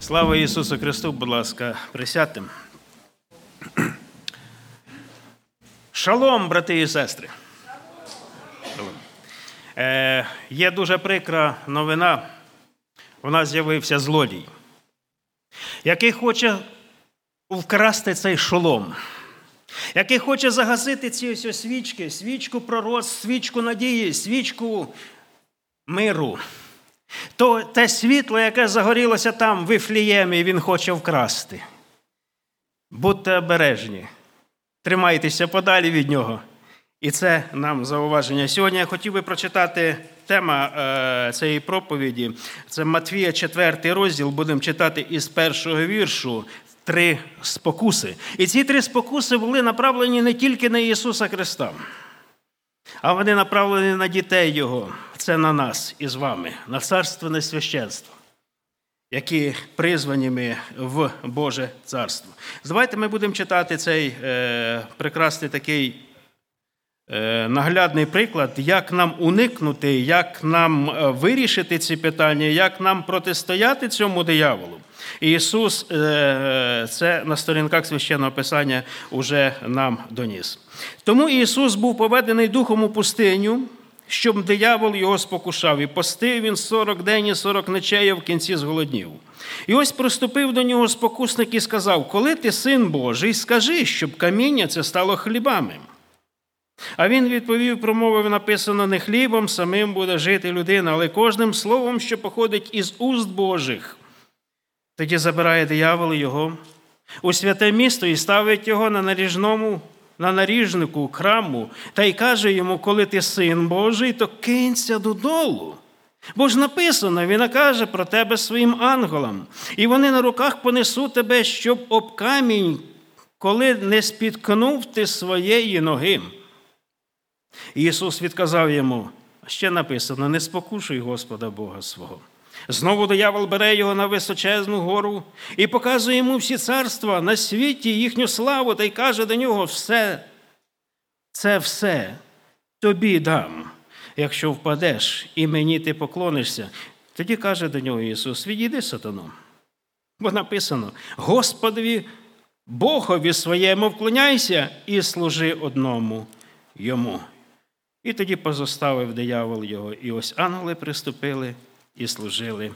Слава Ісусу Христу, будь ласка, присядьте. Шалом, брати і сестри. Е, Є дуже прикра новина. У нас з'явився злодій, який хоче вкрасти цей шолом, який хоче загасити ці ось свічки, свічку пророцтв, свічку надії, свічку миру. То те світло, яке загорілося там, в Іфліємі, він хоче вкрасти. Будьте обережні, тримайтеся подалі від нього. І це нам зауваження. Сьогодні я хотів би прочитати тема е, цієї проповіді. Це Матвія, 4 розділ. Будемо читати із першого віршу три спокуси. І ці три спокуси були направлені не тільки на Ісуса Христа, а вони направлені на дітей Його. Це на нас із вами, на царственне священство, які призвані ми в Боже царство. Давайте ми будемо читати цей е, прекрасний такий. Е, наглядний приклад, як нам уникнути, як нам е, вирішити ці питання, як нам протистояти цьому дияволу. І Ісус е, це на сторінках священного Писання уже нам доніс. Тому Ісус був поведений духом у пустиню, щоб диявол його спокушав, і постив він 40 день і 40 ночей, а в кінці зголоднів. І ось приступив до нього спокусник і сказав: Коли ти син Божий, скажи, щоб каміння це стало хлібами. А він відповів, промовив, написано: не хлібом самим буде жити людина, але кожним словом, що походить із уст Божих. Тоді забирає диявол його у святе місто і ставить його на наріжному, на наріжнику храму, та й каже йому, коли ти син Божий, то кинься додолу. Бо ж написано, він каже про тебе своїм ангелам, і вони на руках понесуть тебе, щоб об камінь, коли не спіткнув ти своєї ноги. Ісус відказав йому, ще написано: не спокушуй Господа Бога свого. Знову диявол бере його на височезну гору і показує йому всі царства на світі, їхню славу, та й каже до нього: все, це все тобі дам, якщо впадеш і мені ти поклонишся. Тоді каже до нього Ісус: Відійди сатану. Бо написано: Господові Богові своєму вклоняйся і служи одному йому. І тоді позоставив диявол його, і ось ангели приступили і служили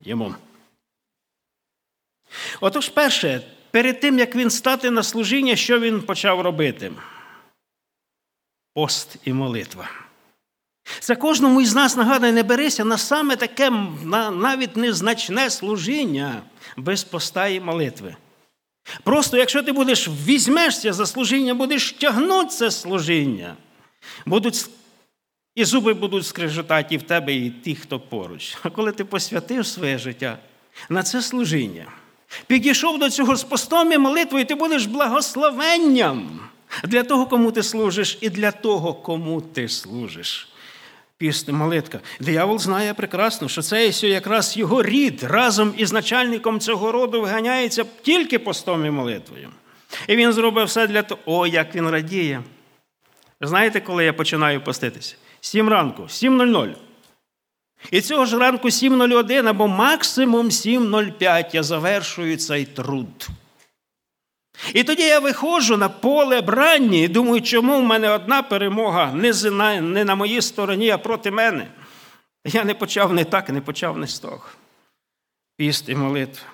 йому. Отож, перше, перед тим, як він стати на служіння, що він почав робити? Пост і молитва. Це кожному із нас нагадує, не берися на саме таке навіть незначне служіння без поста і молитви. Просто якщо ти будеш візьмешся за служіння, будеш тягнути це служіння. Будуть і зуби будуть скрежетати і в тебе, і ті, хто поруч. А коли ти посвятив своє життя на це служіння, підійшов до цього з постом і молитвою, ти будеш благословенням для того, кому ти служиш, і для того, кому ти служиш. Піст молитка. Диявол знає прекрасно, що це якраз його рід разом із начальником цього роду виганяється тільки постом і молитвою. І він зробив все для того, о, як він радіє. Знаєте, коли я починаю поститися? 7 ранку, 7.00. І цього ж ранку 7.01 або максимум 7.05 я завершую цей труд. І тоді я виходжу на поле бранні і думаю, чому в мене одна перемога не на моїй стороні, а проти мене. Я не почав не так, не почав не з того. Піст і молитва,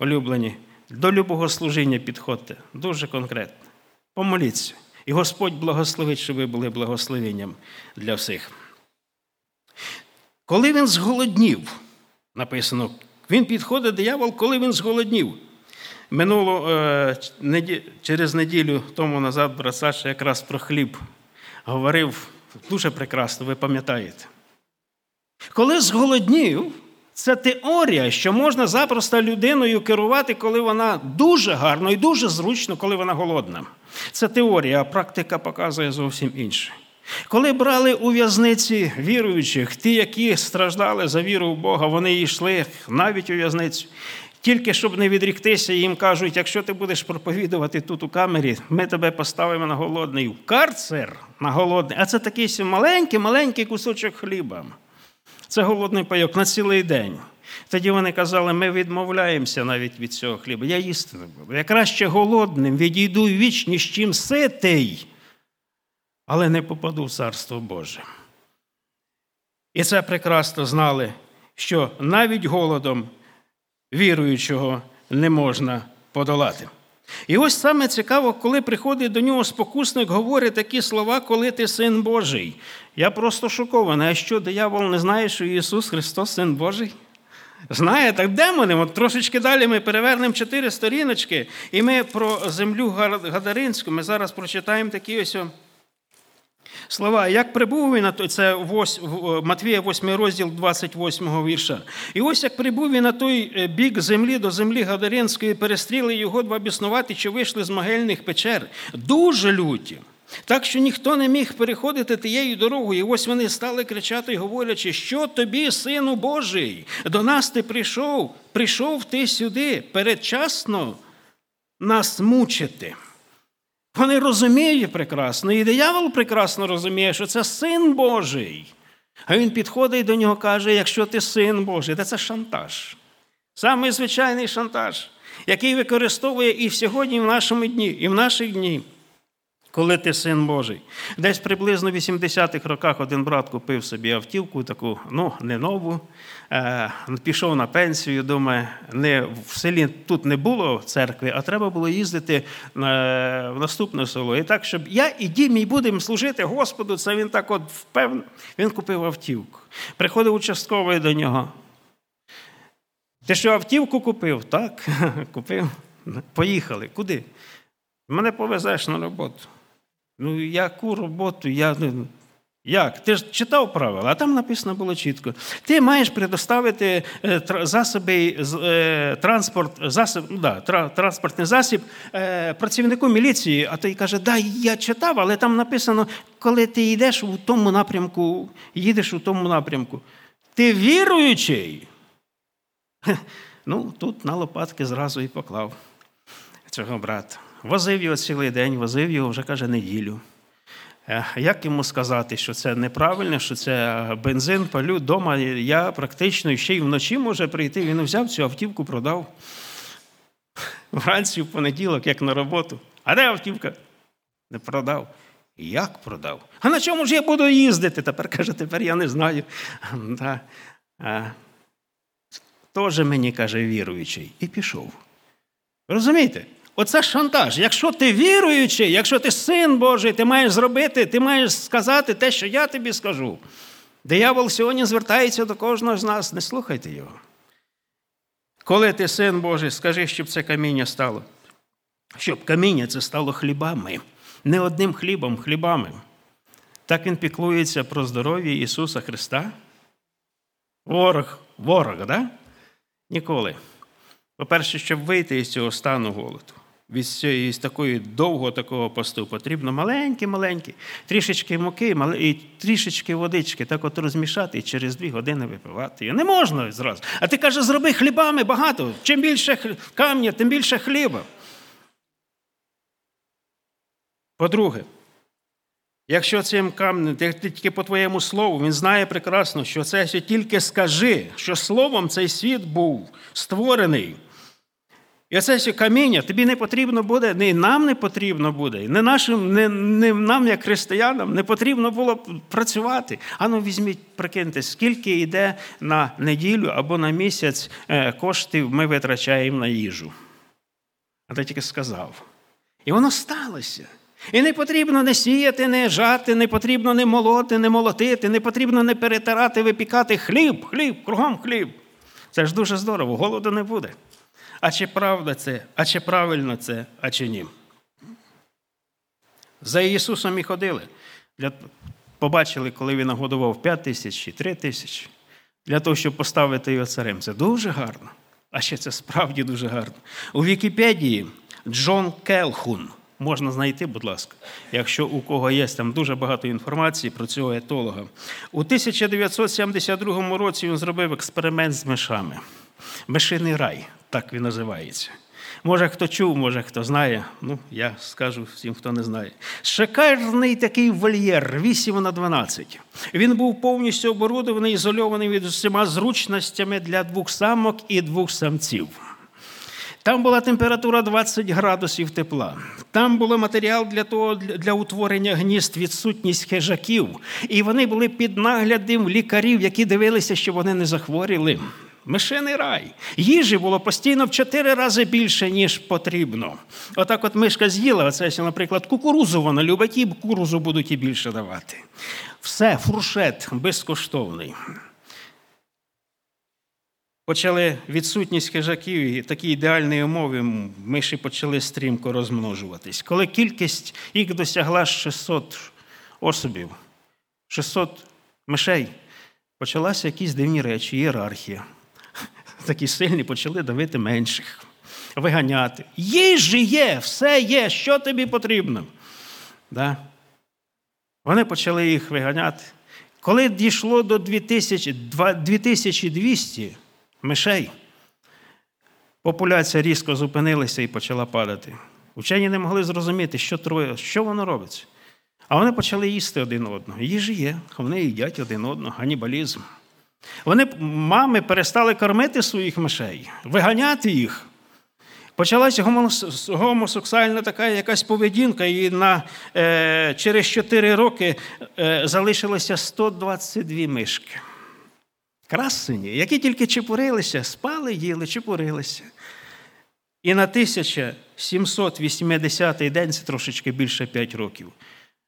улюблені, до любого служіння підходьте, дуже конкретно. Помоліться. І Господь благословить, щоб ви були благословенням для всіх. Коли він зголоднів, написано, він підходить диявол, коли він зголоднів. Минуло е, через неділю тому назад брат Саша якраз про хліб говорив дуже прекрасно, ви пам'ятаєте. Коли зголоднів, це теорія, що можна запросто людиною керувати, коли вона дуже гарно і дуже зручно, коли вона голодна. Це теорія, а практика показує зовсім інше. Коли брали у в'язниці віруючих, ті, які страждали за віру в Бога, вони йшли навіть у в'язницю. Тільки щоб не відріктися, їм кажуть, якщо ти будеш проповідувати тут у камері, ми тебе поставимо на голодний карцер на голодний. А це такий маленький, маленький кусочок хліба. Це голодний пайок на цілий день. Тоді вони казали, ми відмовляємося навіть від цього хліба. Я їсти не буду. Я краще голодним відійду віч, ніж чим ситий, але не попаду в Царство Боже. І це прекрасно знали, що навіть голодом віруючого не можна подолати. І ось саме цікаво, коли приходить до нього спокусник, говорить такі слова, коли ти син Божий. Я просто шокований. А що диявол не знає, що Ісус Христос син Божий? Знає, так демони, от трошечки далі ми перевернемо чотири сторіночки, і ми про землю Гадаринську, ми зараз прочитаємо такі ось слова. Як прибув він на той, це 8, Матвія 8 розділ 28 вірша. І ось як прибув він на той е, бік землі до землі Гадаринської, перестріли його два біснувати, що вийшли з могильних печер. Дуже люті. Так що ніхто не міг переходити тією дорогою. І ось вони стали кричати говорячи, що тобі, сину Божий, до нас ти прийшов, прийшов ти сюди передчасно нас мучити. Вони розуміють прекрасно, і диявол прекрасно розуміє, що це син Божий. А він підходить до нього і каже: якщо ти син Божий, то це шантаж. Самий звичайний шантаж, який використовує і сьогодні, і в нашому дні, і в наші дні коли ти син Божий. Десь приблизно в 80-х роках один брат купив собі автівку, таку, ну, не нову, е, пішов на пенсію, думає, не, в селі тут не було церкви, а треба було їздити е, в наступне село. І так, щоб я і дім мій будемо служити Господу, це він так от впевнений. Він купив автівку. Приходив участковий до нього. Ти що автівку купив? Так, купив. Поїхали. Куди? Мене повезеш на роботу. Ну, яку роботу, я як? Ти ж читав правила, а там написано було чітко. Ти маєш предоставити е, засоби, е, транспорт, засіб, ну, да, транспортний засіб е, працівнику міліції, а той каже, да, я читав, але там написано, коли ти йдеш у тому напрямку, їдеш у тому напрямку. Ти віруючий? Ну, тут на лопатки зразу і поклав цього брата. Возив його цілий день, возив його вже каже неділю. Е, як йому сказати, що це неправильно, що це бензин, палю вдома, я практично ще й вночі може прийти. Він взяв цю автівку, продав. Вранці в понеділок, як на роботу. А де автівка? Не продав. Як продав? А на чому ж я буду їздити? Тепер каже, тепер я не знаю. Да. Теж мені каже віруючий. І пішов. Розумієте? Оце шантаж. Якщо ти віруючий, якщо ти син Божий, ти маєш зробити, ти маєш сказати те, що я тобі скажу. Диявол сьогодні звертається до кожного з нас, не слухайте його. Коли ти син Божий, скажи, щоб це каміння стало. Щоб каміння це стало хлібами. Не одним хлібом, хлібами. Так він піклується про здоров'я Ісуса Христа. Ворог, ворог, да? Ніколи. По-перше, щоб вийти із цього стану голоду від цієї такої довго такого посту потрібно маленькі-маленькі, трішечки муки і трішечки водички, так от розмішати і через дві години випивати. І не можна зразу. А ти каже, зроби хлібами багато. Чим більше камня, тим більше хліба. По-друге, якщо цим камнем, тільки по твоєму слову, він знає прекрасно, що це тільки скажи, що словом цей світ був створений. І оце каміння тобі не потрібно буде, не нам не потрібно буде, не нашим, не, не нам, як християнам, не потрібно було працювати. Ану, візьміть, прикиньте, скільки йде на неділю або на місяць е, коштів ми витрачаємо на їжу. А ти тільки сказав. І воно сталося. І не потрібно не сіяти, не жати, не потрібно не молоти, не молотити, не потрібно не перетирати, випікати хліб, хліб, кругом хліб. Це ж дуже здорово, голоду не буде. А чи правда це, а чи правильно це, а чи ні? За Ісусом і ходили. Для... Побачили, коли він нагодував 5 тисяч чи 3 тисячі. Для того, щоб поставити його царем. Це дуже гарно. А ще це справді дуже гарно. У Вікіпедії Джон Келхун. Можна знайти, будь ласка, якщо у кого є там дуже багато інформації про цього етолога. У 1972 році він зробив експеримент з мишами. Мишиний рай так він називається. Може, хто чув, може хто знає. Ну, я скажу всім, хто не знає. Шикарний такий вольєр 8 на 12. Він був повністю оборудований, ізольований від усіма зручностями для двох самок і двох самців. Там була температура 20 градусів тепла. Там був матеріал для того, для утворення гнізд, відсутність хижаків. І вони були під наглядом лікарів, які дивилися, що вони не захворіли. Мишиний рай. Їжі було постійно в чотири рази більше, ніж потрібно. Отак от мишка з'їла, оце, наприклад, кукурузу вона любить, і кукурузу будуть і більше давати. Все, фуршет безкоштовний. Почали відсутність хижаків і такі ідеальні умови миші почали стрімко розмножуватись. Коли кількість їх досягла 600 особів, 600 мишей, почалися якісь дивні речі, ієрархія. Такі сильні почали давити менших, виганяти. Їжі є, все є, що тобі потрібно. Да? Вони почали їх виганяти. Коли дійшло до 2000, 2200 мишей, популяція різко зупинилася і почала падати. Учені не могли зрозуміти, що троє, що воно робиться. А вони почали їсти один одного. Їжі є, вони їдять один одного, ганібалізм. Вони, мами, перестали кормити своїх мишей, виганяти їх. Почалася гомосексуальна така якась поведінка, і на, е, через 4 роки е, залишилося 122 мишки. Красені, які тільки чепурилися, спали, їли, чепурилися. І на 1780-й день, це трошечки більше 5 років,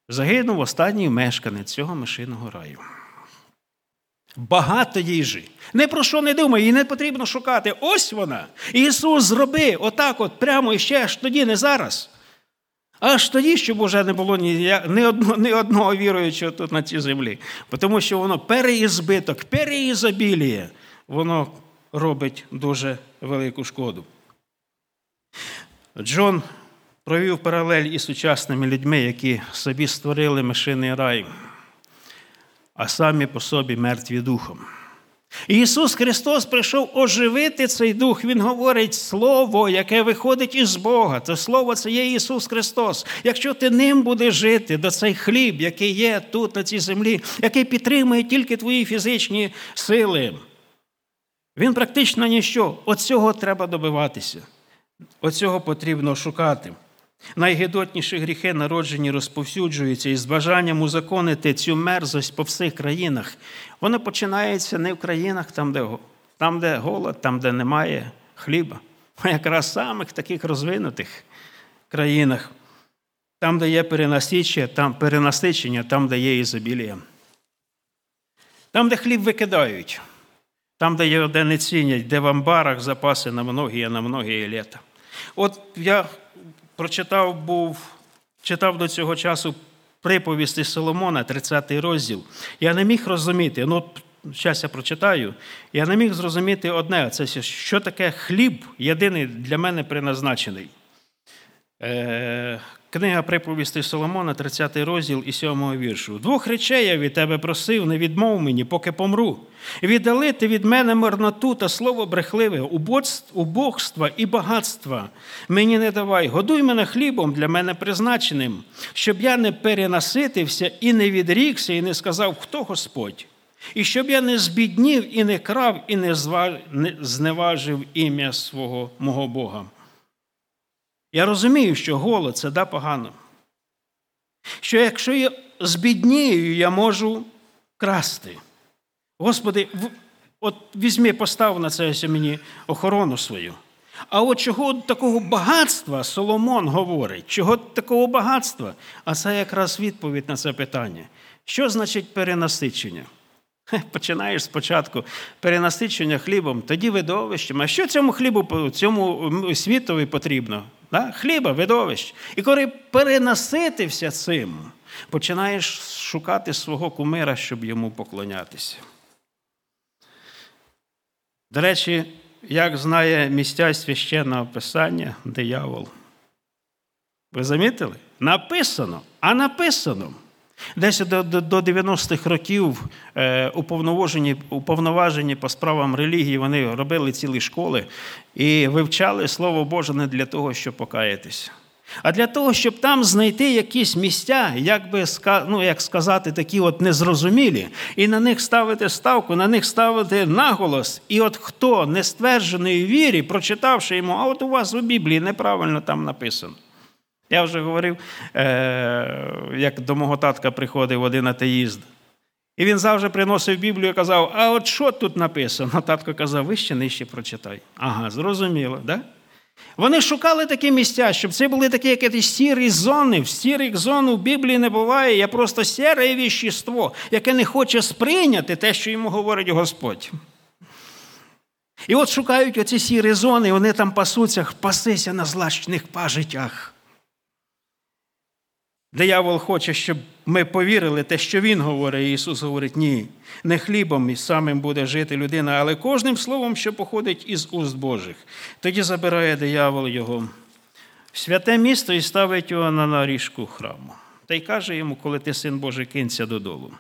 загинув останній мешканець цього мишиного раю. Багато їжі. Не про що не думай, її не потрібно шукати. Ось вона. Ісус зроби отак, от прямо і ще аж тоді, не зараз. Аж тоді, щоб уже не було ні, ні, одного, ні одного віруючого тут на цій землі. Тому що воно переізбиток, переізобіліє, воно робить дуже велику шкоду. Джон провів паралель із сучасними людьми, які собі створили мишиний рай а самі по собі мертві духом. Ісус Христос прийшов оживити цей дух. Він говорить Слово, яке виходить із Бога. Це Слово це є Ісус Христос. Якщо ти ним будеш жити, до цей хліб, який є тут, на цій землі, який підтримує тільки твої фізичні сили, він практично ніщо. Оцього треба добиватися. Оцього потрібно шукати. Найгидотніші гріхи народжені розповсюджуються із бажанням узаконити цю мерзость по всіх країнах. Вони починаються не в країнах, там, де там, де голод, там, де немає хліба, а якраз самих таких розвинутих країнах, там, де є перенасичення, там перенасичення, там, де є ізобілія. Там, де хліб викидають, там, де його не цінять, де в амбарах запаси на многі, на многі літа. От я прочитав був, читав до цього часу приповісти Соломона, 30 розділ. Я не міг розуміти, ну, зараз я прочитаю, я не міг зрозуміти одне, це що таке хліб, єдиний для мене призначений. Е, Книга приповісти Соломона, 30 розділ і 7 віршу. Двох речей я від тебе просив, не відмов мені, поки помру. Віддалити від мене марноту та слово брехливе, убогства і багатства. Мені не давай, годуй мене хлібом для мене призначеним, щоб я не перенаситився і не відрікся, і не сказав, хто Господь. І щоб я не збіднів і не крав, і не зневажив ім'я свого мого Бога. Я розумію, що голод це да погано. Що якщо я збіднію, я можу красти. Господи, от візьми, постав на це мені охорону свою. А от чого такого багатства Соломон говорить? Чого такого багатства? А це якраз відповідь на це питання. Що значить перенасичення? Починаєш спочатку перенасичення хлібом, тоді видовищем. А що цьому хлібу, цьому світові потрібно? Да? Хліба, видовищ. І коли перенаситився цим, починаєш шукати свого кумира, щоб йому поклонятися. До речі, як знає місця священного писання диявол. Ви замітили? Написано, а написано. Десь до до, 90-х років е, уповноважені, уповноважені по справам релігії вони робили цілі школи і вивчали Слово Боже не для того, щоб покаятися. А для того, щоб там знайти якісь місця, як би ну, як сказати, такі от незрозумілі, і на них ставити ставку, на них ставити наголос. І от хто не стверджений вірі, прочитавши йому, а от у вас у Біблії неправильно там написано. Я вже говорив, е, як до мого татка приходив один атеїст. І він завжди приносив Біблію і казав: А от що тут написано? Татко казав, вище нижче прочитай. Ага, зрозуміло, да? Вони шукали такі місця, щоб це були такі якісь сірі зони. В сірих зон у Біблії не буває. Є просто сіре віщество, яке не хоче сприйняти те, що йому говорить Господь. І от шукають оці сірі зони, і вони там пасуться, пасися на злачних пажитях. Диявол хоче, щоб ми повірили те, що Він говорить. Ісус говорить, ні, не хлібом і самим буде жити людина, але кожним словом, що походить із уст Божих. Тоді забирає диявол його в святе місто і ставить його на наріжку храму. Та й каже йому, коли ти син Божий, кинься додолу.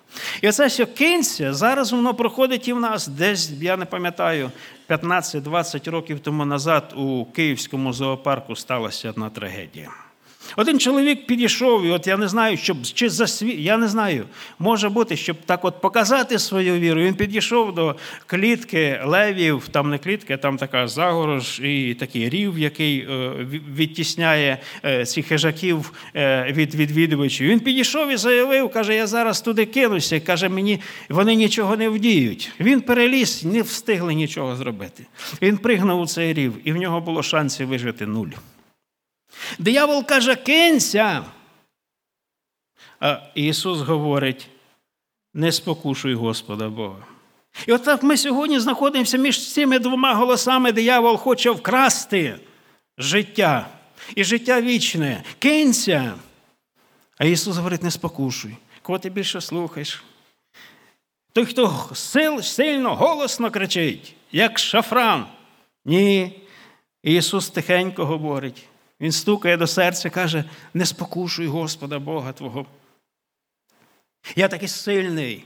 І оце що кинься, зараз воно проходить і в нас. Десь, я не пам'ятаю, 15-20 років тому назад у Київському зоопарку сталася одна трагедія. Один чоловік підійшов, і от я не знаю, щоб чи за свій, я не знаю, може бути, щоб так от показати свою віру. Він підійшов до клітки левів, там не клітки, там така загорож і такий рів, який е, відтісняє е, цих хижаків е, від відвідувачів. Він підійшов і заявив, каже: Я зараз туди кинуся. Каже, мені вони нічого не вдіють. Він переліз, не встигли нічого зробити. Він пригнув у цей рів, і в нього було шансів вижити нуль. Диявол каже, кинься. А Ісус говорить: не спокушуй Господа Бога. І от так ми сьогодні знаходимося між цими двома голосами, диявол хоче вкрасти життя і життя вічне. Кинься. А Ісус говорить, не спокушуй. Кого ти більше слухаєш? Той, хто сил, сильно, голосно кричить, як шафран. Ні. Ісус тихенько говорить. Він стукає до серця каже: не спокушуй Господа Бога Твого. Я такий сильний,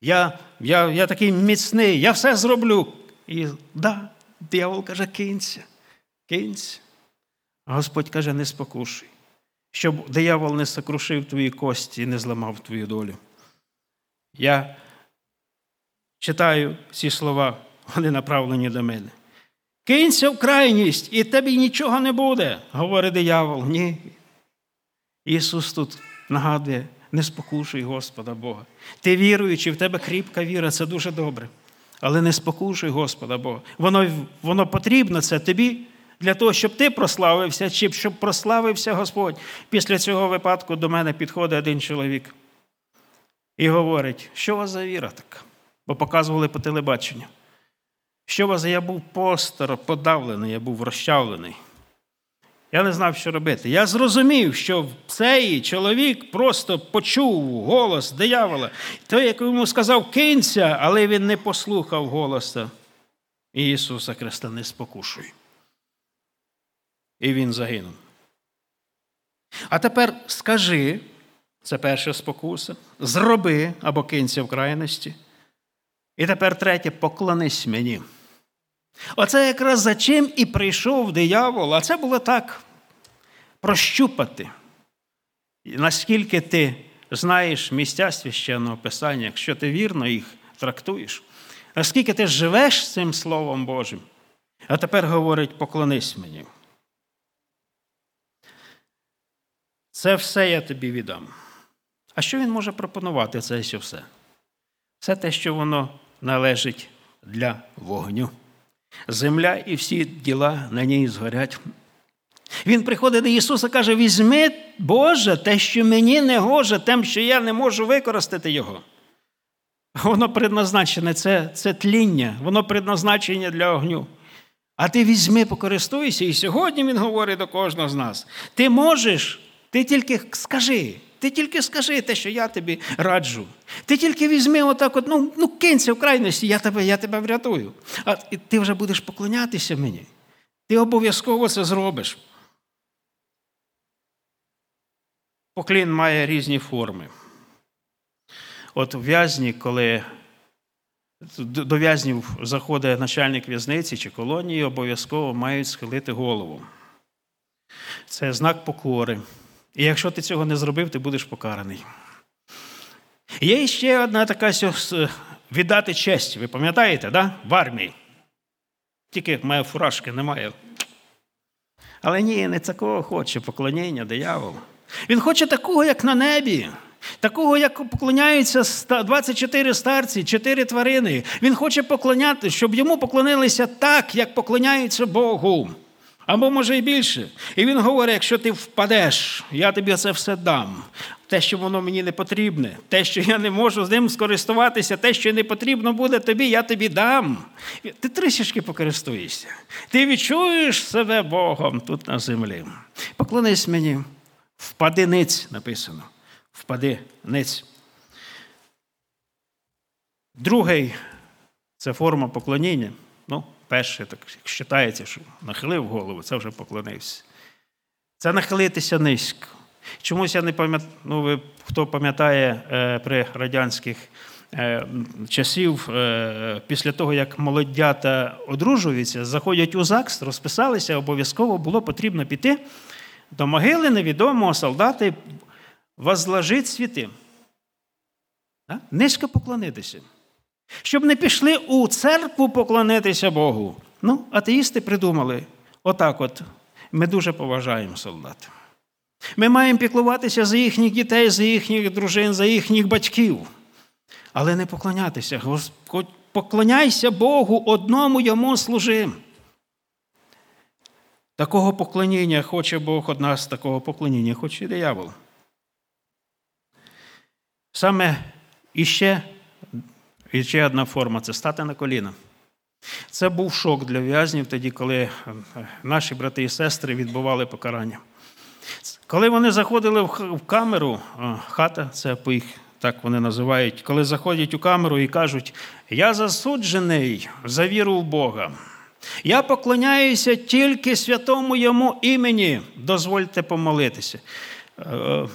я я, я такий міцний, я все зроблю. І да, диявол каже, кинься, кинься. А Господь каже, не спокушуй, щоб диявол не сокрушив твої кості і не зламав твою долю. Я читаю ці слова, вони направлені до мене. Кинься в крайність, і тобі нічого не буде, говорить диявол. Ні. Ісус тут нагадує, не спокушуй Господа Бога. Ти віруючий, в тебе кріпка віра, це дуже добре. Але не спокушуй Господа Бога. Воно воно потрібно це тобі для того, щоб ти прославився, чи щоб прославився Господь. Після цього випадку до мене підходить один чоловік і говорить, що у вас за віра така? Бо показували по телебаченню. Що вас, я був постер, подавлений, я був розчавлений. Я не знав, що робити. Я зрозумів, що цей чоловік просто почув голос диявола. Той, який йому сказав кинься, але він не послухав голоса Ісуса Христа, не спокушуй. І він загинув. А тепер скажи, це перша спокуса, зроби або кинься в крайності. І тепер третє поклонись мені. Оце якраз за чим і прийшов диявол, а це було так прощупати. Наскільки ти знаєш місця священного Писання, якщо ти вірно їх трактуєш, наскільки ти живеш цим Словом Божим, а тепер говорить, поклонись мені. Це все я тобі віддам. А що він може пропонувати це все? Все те, що воно належить для вогню земля і всі діла на ній згорять. Він приходить до Ісуса і каже: візьми, Боже, те, що мені не гоже, тим, що я не можу використати Його. Воно предназначене, це це тління, воно предназначення для огню. А ти візьми, покористуйся, і сьогодні Він говорить до кожного з нас: ти можеш, ти тільки скажи, ти тільки скажи те, що я тобі раджу. Ти тільки візьми отак, от, ну ну кинься в крайності, я тебе я тебе врятую. А ти вже будеш поклонятися мені. Ти обов'язково це зробиш. Поклін має різні форми. От в'язні, коли до в'язнів заходить начальник в'язниці чи колонії, обов'язково мають схилити голову. Це знак покори. І якщо ти цього не зробив, ти будеш покараний. Є ще одна така віддати честь. Ви пам'ятаєте, да? в армії? Тільки моя фуражки немає. Але ні, не такого хоче поклоніння дияволу. Він хоче такого, як на небі. Такого, як поклоняються 24 старці, 4 тварини. Він хоче поклоняти, щоб йому поклонилися так, як поклоняються Богу. Або може і більше. І він говорить: якщо ти впадеш, я тобі це все дам. Те, що воно мені не потрібне, те, що я не можу з ним скористуватися, те, що не потрібно буде тобі, я тобі дам. Ти трішечки покористуєшся. Ти відчуєш себе Богом тут на землі. Поклонись мені. Впади ниць написано. Впади ниць. Другий це форма поклоніння. Ну, перше, так вважається, що нахилив голову, це вже поклонився. Це нахилитися низько. Чомусь я не пам'ятаю, ну, ви, хто пам'ятає е, при радянських е, часів, е, після того, як молодята одружуються, заходять у ЗАГС, розписалися, обов'язково було потрібно піти до могили невідомого солдата возложить світи. Низько поклонитися. Щоб не пішли у церкву поклонитися Богу. Ну, атеїсти придумали, отак от. Ми дуже поважаємо солдат. Ми маємо піклуватися за їхніх дітей, за їхніх дружин, за їхніх батьків. Але не поклонятися. Господь, поклоняйся Богу, одному йому служи. Такого поклоніння хоче Бог од нас, такого поклоніння хоче диявол. Саме іще, іще одна форма це стати на коліна. Це був шок для в'язнів тоді, коли е, наші брати і сестри відбували покарання. Коли вони заходили в камеру, е, хата, це по їх так вони називають, коли заходять у камеру і кажуть, я засуджений за віру в Бога. Я поклоняюся тільки святому йому імені. Дозвольте помолитися. Е,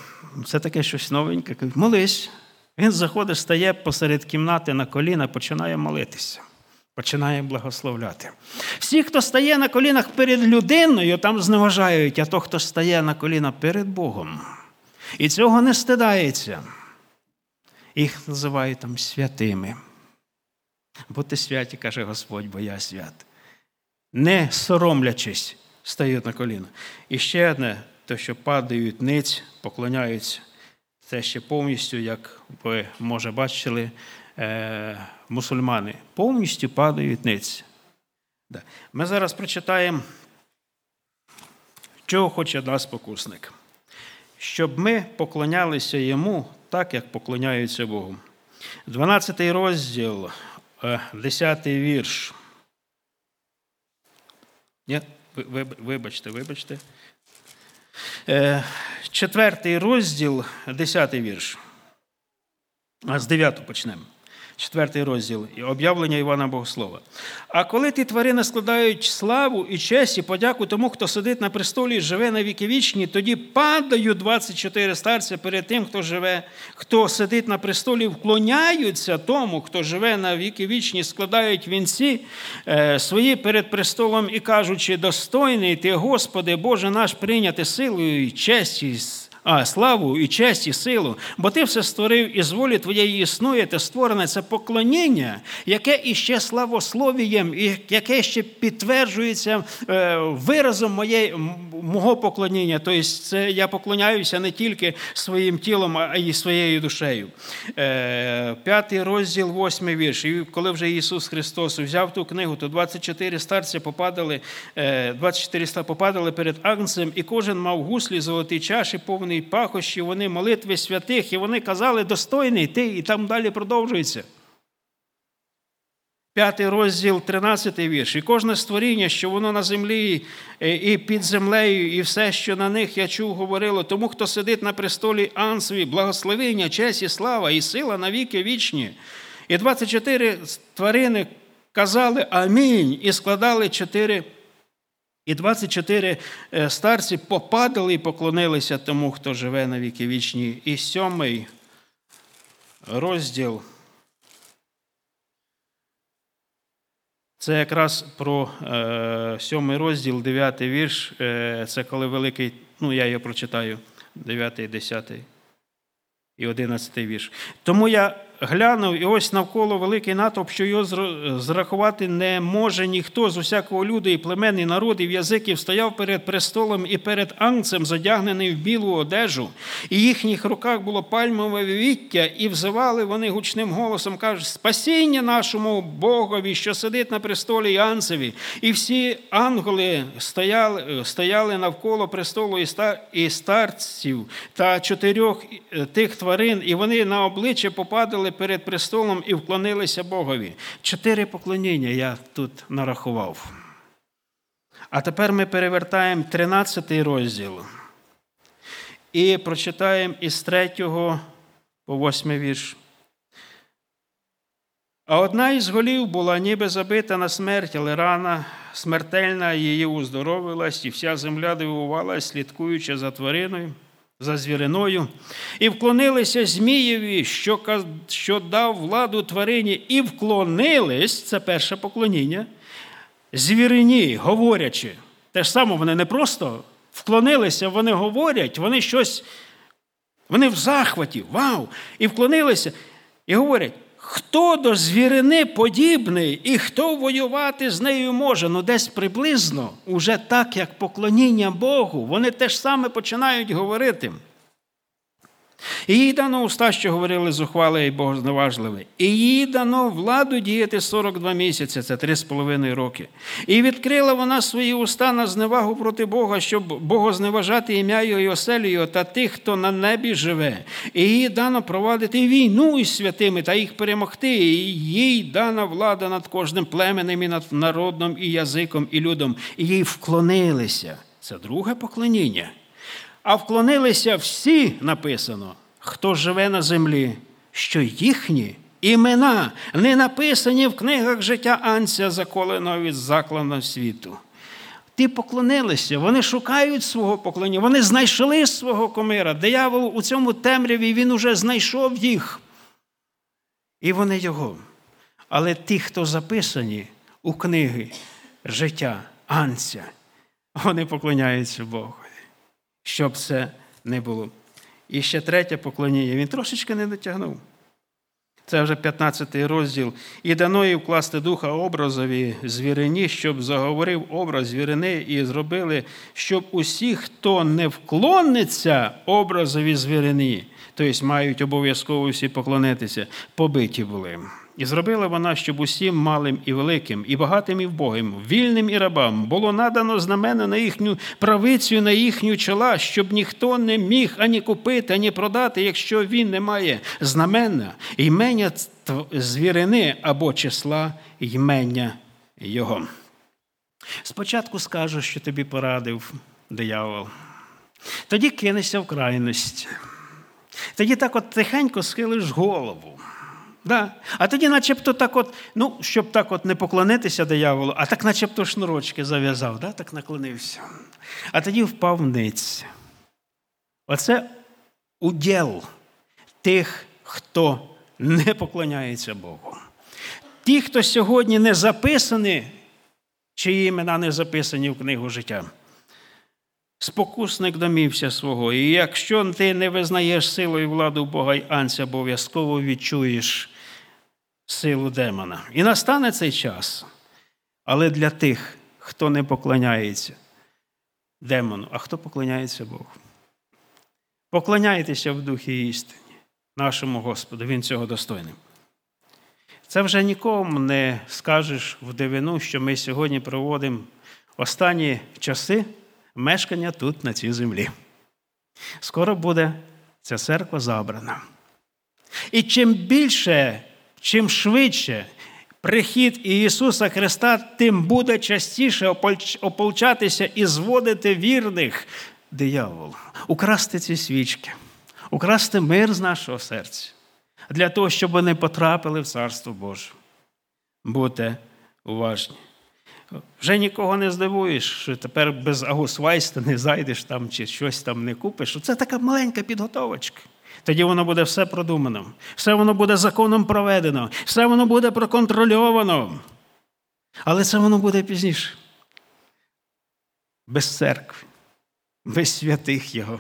це таке щось новеньке. Молись. Він заходить, стає посеред кімнати на коліна, починає молитися, починає благословляти. Всі, хто стає на колінах перед людиною, там зневажають, а то, хто стає на коліна перед Богом. І цього не стидається. Їх називають там святими. Будьте святі, каже Господь, бо я свят. Не соромлячись, стають на коліна. І ще одне, те, що падають ниць, поклоняються. Це ще повністю, як ви може бачили, е, мусульмани повністю падають ниць. Ми зараз прочитаємо, чого хоче нас покусник. Щоб ми поклонялися йому так, як поклоняються Богу. 12 розділ, 10 е, вірш. Ні, вибачте, вибачте. Е, четвертий розділ, десятий вірш. А з 9 почнемо четвертий розділ і об'явлення Івана Богослова. А коли ті тварини складають славу і честь, і подяку тому, хто сидить на престолі і живе на віки вічні, тоді падають 24 старця перед тим, хто живе, хто сидить на престолі, вклоняються тому, хто живе на віки вічні, складають вінці е, свої перед престолом і кажучи, достойний ти, Господи, Боже наш, прийняти силою і честю а славу і честь, і силу, бо ти все створив і з волі твоєї існує, те створене це поклоніння, яке іще славословієм, і яке ще підтверджується е, виразом моєї, мого поклоніння. Тобто це я поклоняюся не тільки своїм тілом, а й своєю душею. Е, п'ятий розділ, восьмий вірш. І коли вже Ісус Христос взяв ту книгу, то 24 старці попадали, 24 е, попадали перед Агнцем, і кожен мав гуслі, золоті чаші, повний і пахощі, вони молитви святих, і вони казали, достойний ти, і там далі продовжується. П'ятий розділ, 13 вірш. І кожне створіння, що воно на землі і під землею, і все, що на них я чув, говорило, тому, хто сидить на престолі Ансові, благословення, честь і слава, і сила навіки вічні. І 24 тварини казали Амінь і складали чотири і 24 е, старці попадали і поклонилися тому, хто живе на віки вічні. І сьомий розділ. Це якраз про е, сьомий розділ, дев'ятий вірш. Е, це коли великий, ну я його прочитаю, дев'ятий, десятий і одинадцятий вірш. Тому я глянув, і ось навколо великий натовп, що його зрахувати не може ніхто з усякого люду, і племен, і народів, язиків, стояв перед престолом і перед анцем, задягнений в білу одежу, і в їхніх руках було пальмове віття, і взивали вони гучним голосом, кажуть, спасіння нашому Богові, що сидить на престолі анцеві. І всі ангели стояли стояли навколо престолу і старців та чотирьох е, тих тварин, і вони на обличчя попадали перед престолом і вклонилися Богові. Чотири поклоніння я тут нарахував. А тепер ми перевертаємо 13 розділ і прочитаємо із 3 по 8 вірш. А одна із голів була ніби забита на смерть, але рана смертельна її уздоровилась, і вся земля дивувалась, слідкуючи за твариною за звіриною, і вклонилися Змієві, що що дав владу тварині, і вклонились це перше поклоніння, звірині, говорячи. Те ж саме вони не просто вклонилися, вони говорять, вони щось, вони в захваті, вау! І вклонилися, і говорять. Хто до звірини подібний і хто воювати з нею може? Ну, десь приблизно, уже так, як поклоніння Богу, вони теж саме починають говорити. І їй дано уста, що говорили зухвале і богозневажливе. І їй дано владу діяти 42 місяці, це 3,5 роки. І відкрила вона свої уста на зневагу проти Бога, щоб богозневажати ім'я його і його та тих, хто на небі живе. І їй дано провадити війну із святими та їх перемогти. І їй дана влада над кожним племенем і над народом, і язиком, і людом. І їй вклонилися. Це друге поклоніння а вклонилися всі, написано, хто живе на землі, що їхні імена не написані в книгах життя Анця, заколеного від заклану світу. Ті поклонилися, вони шукають свого поклоніння, вони знайшли свого комира. Диявол у цьому темряві він уже знайшов їх. І вони його. Але ті, хто записані у книги життя Анця, вони поклоняються Богу щоб це не було. І ще третє поклоніння. Він трошечки не дотягнув. Це вже 15 розділ. І дано їй вкласти духа образові звірині, щоб заговорив образ звірини, і зробили, щоб усі, хто не вклониться образові звірині, тобто мають обов'язково всі поклонитися, побиті були. І зробила вона, щоб усім малим і великим, і багатим і вбогим, вільним і рабам було надано знамена на їхню правицю, на їхню чола, щоб ніхто не міг ані купити, ані продати, якщо він не має знамена, імення звірини або числа ймення його. Спочатку скажу, що тобі порадив диявол. Тоді кинешся в крайність. Тоді так от тихенько схилиш голову. Да. А тоді, начебто, так от, ну, щоб так от не поклонитися дияволу, а так, начебто, шнурочки зав'язав, да? так наклонився. А тоді впав ниць. Оце уділ тих, хто не поклоняється Богу. Ті, хто сьогодні не записані, чиї імена не записані в книгу життя. Спокусник домівся свого. І якщо ти не визнаєш силу і владу Бога й анця, обов'язково відчуєш силу демона. І настане цей час. Але для тих, хто не поклоняється демону, а хто поклоняється Богу. Поклоняйтеся в духі істині, нашому Господу, Він цього достойний. Це вже нікому не скажеш в дивину, що ми сьогодні проводимо останні часи мешкання тут, на цій землі. Скоро буде ця церква забрана. І чим більше чим швидше прихід Ісуса Христа, тим буде частіше ополчатися і зводити вірних диявол, украсти ці свічки, украсти мир з нашого серця, для того, щоб вони потрапили в Царство Боже. Будьте уважні. Вже нікого не здивуєш, що тепер без Агусвайста не зайдеш там чи щось там не купиш. Це така маленька підготовочка. Тоді воно буде все продумано, все воно буде законом проведено, все воно буде проконтрольовано. Але це воно буде пізніше. Без церкви, без святих Його.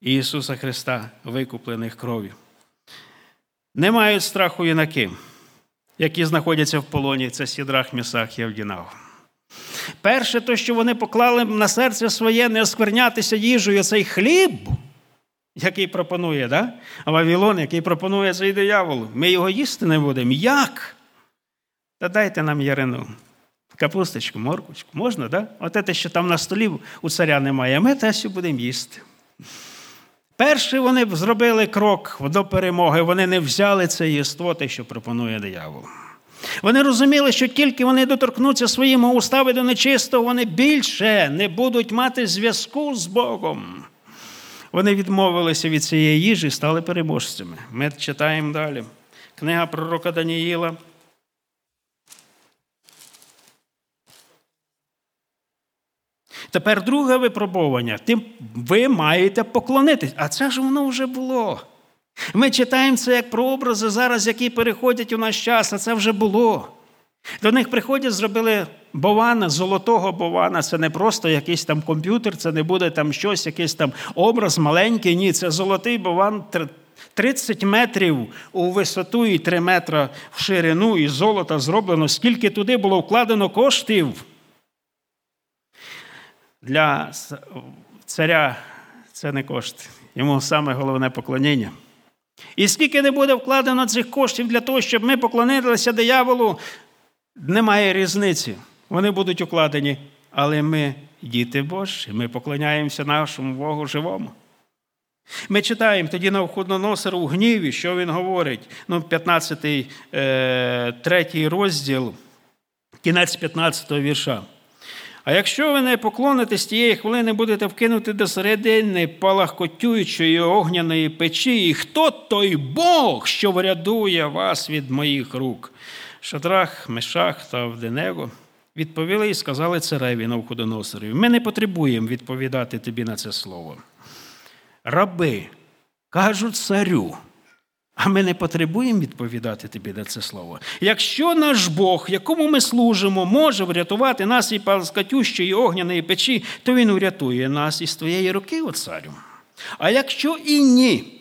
Ісуса Христа, викуплених кров'ю. Не мають страху юнаки, які знаходяться в полоні, це Сідрах, Місах і Авдінав. Перше, то, що вони поклали на серце своє не осквернятися їжею, цей хліб, який пропонує, да? а Вавилон, який пропонує цей диявол. Ми його їсти не будемо. Як? Та дайте нам ярину. Капусточку, морквочку. Можна, да? От те, що там на столі у царя немає, ми те будемо їсти. Перші вони зробили крок до перемоги, вони не взяли це єство, те, що пропонує диявол. Вони розуміли, що тільки вони доторкнуться своїми устами до нечистого, вони більше не будуть мати зв'язку з Богом. Вони відмовилися від цієї їжі і стали переможцями. Ми читаємо далі. Книга пророка Даніїла. Тепер друге випробування. Тим ви маєте поклонитись. А це ж воно вже було. Ми читаємо це як прообрази зараз, які переходять у наш час, а це вже було. До них приходять, зробили бована, золотого бована. Це не просто якийсь там комп'ютер, це не буде там щось, якийсь там образ маленький. Ні, це золотий бован 30 метрів у висоту і 3 метри в ширину, і золота зроблено. Скільки туди було вкладено коштів? Для царя це не кошти. Йому саме головне поклоніння. І скільки не буде вкладено цих коштів для того, щоб ми поклонилися дияволу, немає різниці. Вони будуть укладені. Але ми діти Божі, ми поклоняємося нашому Богу живому. Ми читаємо тоді на входоносеру у гніві, що він говорить. Ну, 15, е, 3 розділ, кінець 15 вірша. А якщо ви не поклонитесь тієї хвилини, будете вкинути до середини палахкотюючої огняної печі, і хто той Бог, що врядує вас від моїх рук? Шадрах, Мешах та Авденего відповіли і сказали цареві Навходоносореві, ми не потребуємо відповідати тобі на це слово. Раби кажуть царю. А ми не потребуємо відповідати тобі на це слово. Якщо наш Бог, якому ми служимо, може врятувати нас і палскатющої огняної печі, то Він урятує нас із твоєї руки, о царю. А якщо і ні,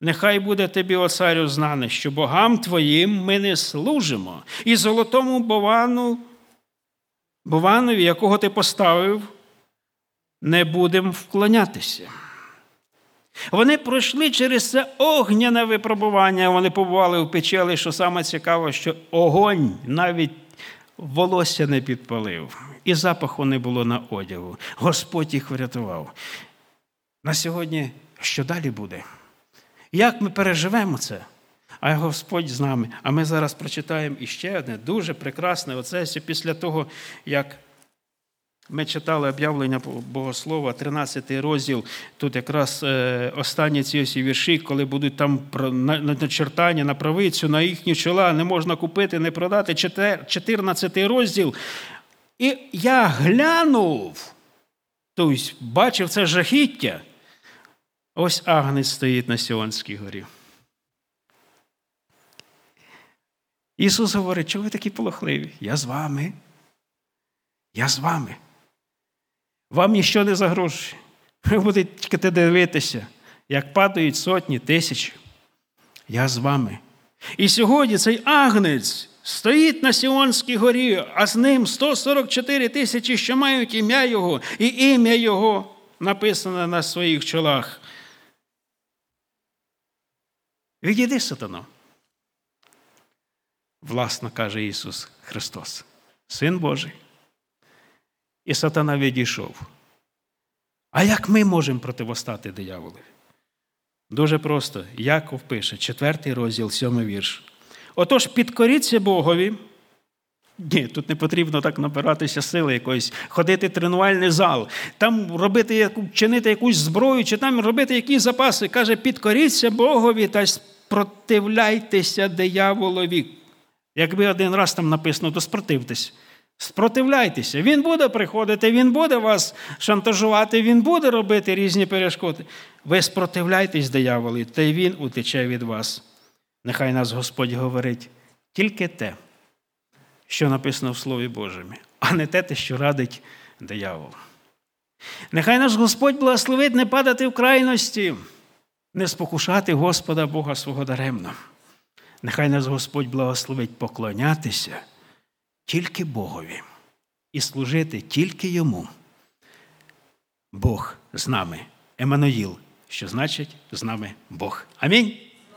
нехай буде тобі, о царю, знане, що богам твоїм ми не служимо, і золотому бовану, бованові, якого ти поставив, не будемо вклонятися. Вони пройшли через це огняне випробування. Вони побували в печі, але що саме цікаво, що огонь навіть волосся не підпалив, і запаху не було на одягу. Господь їх врятував. На сьогодні що далі буде? Як ми переживемо це? А Господь з нами. А ми зараз прочитаємо іще одне дуже прекрасне оце після того, як ми читали об'явлення Богослова, 13 розділ. Тут якраз е, останні ці ось вірші, коли будуть там начертання на правицю, на їхні чола, не можна купити, не продати. 14 розділ. І я глянув, тобто бачив це жахіття. Ось Агнець стоїть на Сіонській горі. Ісус говорить, чого ви такі полохливі? Я з вами. Я з вами. Вам ніщо не загрожує. Ви будете дивитися, як падають сотні тисяч. Я з вами. І сьогодні цей агнець стоїть на Сіонській горі, а з ним 144 тисячі, що мають ім'я Його, і ім'я Його написане на своїх чолах. Відійди, сатано. Власно каже Ісус Христос, Син Божий. І сатана відійшов. А як ми можемо противостати дияволу? Дуже просто. Яков пише, четвертий розділ, сьомий вірш. Отож, підкоріться Богові. Ні, тут не потрібно так набиратися сили якоїсь, ходити в тренувальний зал, там робити чинити якусь зброю, чи там робити якісь запаси. Каже, підкоріться Богові та спротивляйтеся дияволові. Якби один раз там написано, то спротивтесь. Спротивляйтеся. Він буде приходити, він буде вас шантажувати, він буде робити різні перешкоди. Ви спротивляйтесь дияволі, та й він утече від вас. Нехай нас Господь говорить тільки те, що написано в Слові Божому, а не те, що радить диявол. Нехай наш Господь благословить не падати в крайності, не спокушати Господа Бога свого даремно. Нехай нас Господь благословить поклонятися тільки Богові і служити тільки Йому. Бог з нами, Еммануїл, що значить з нами Бог. Амінь.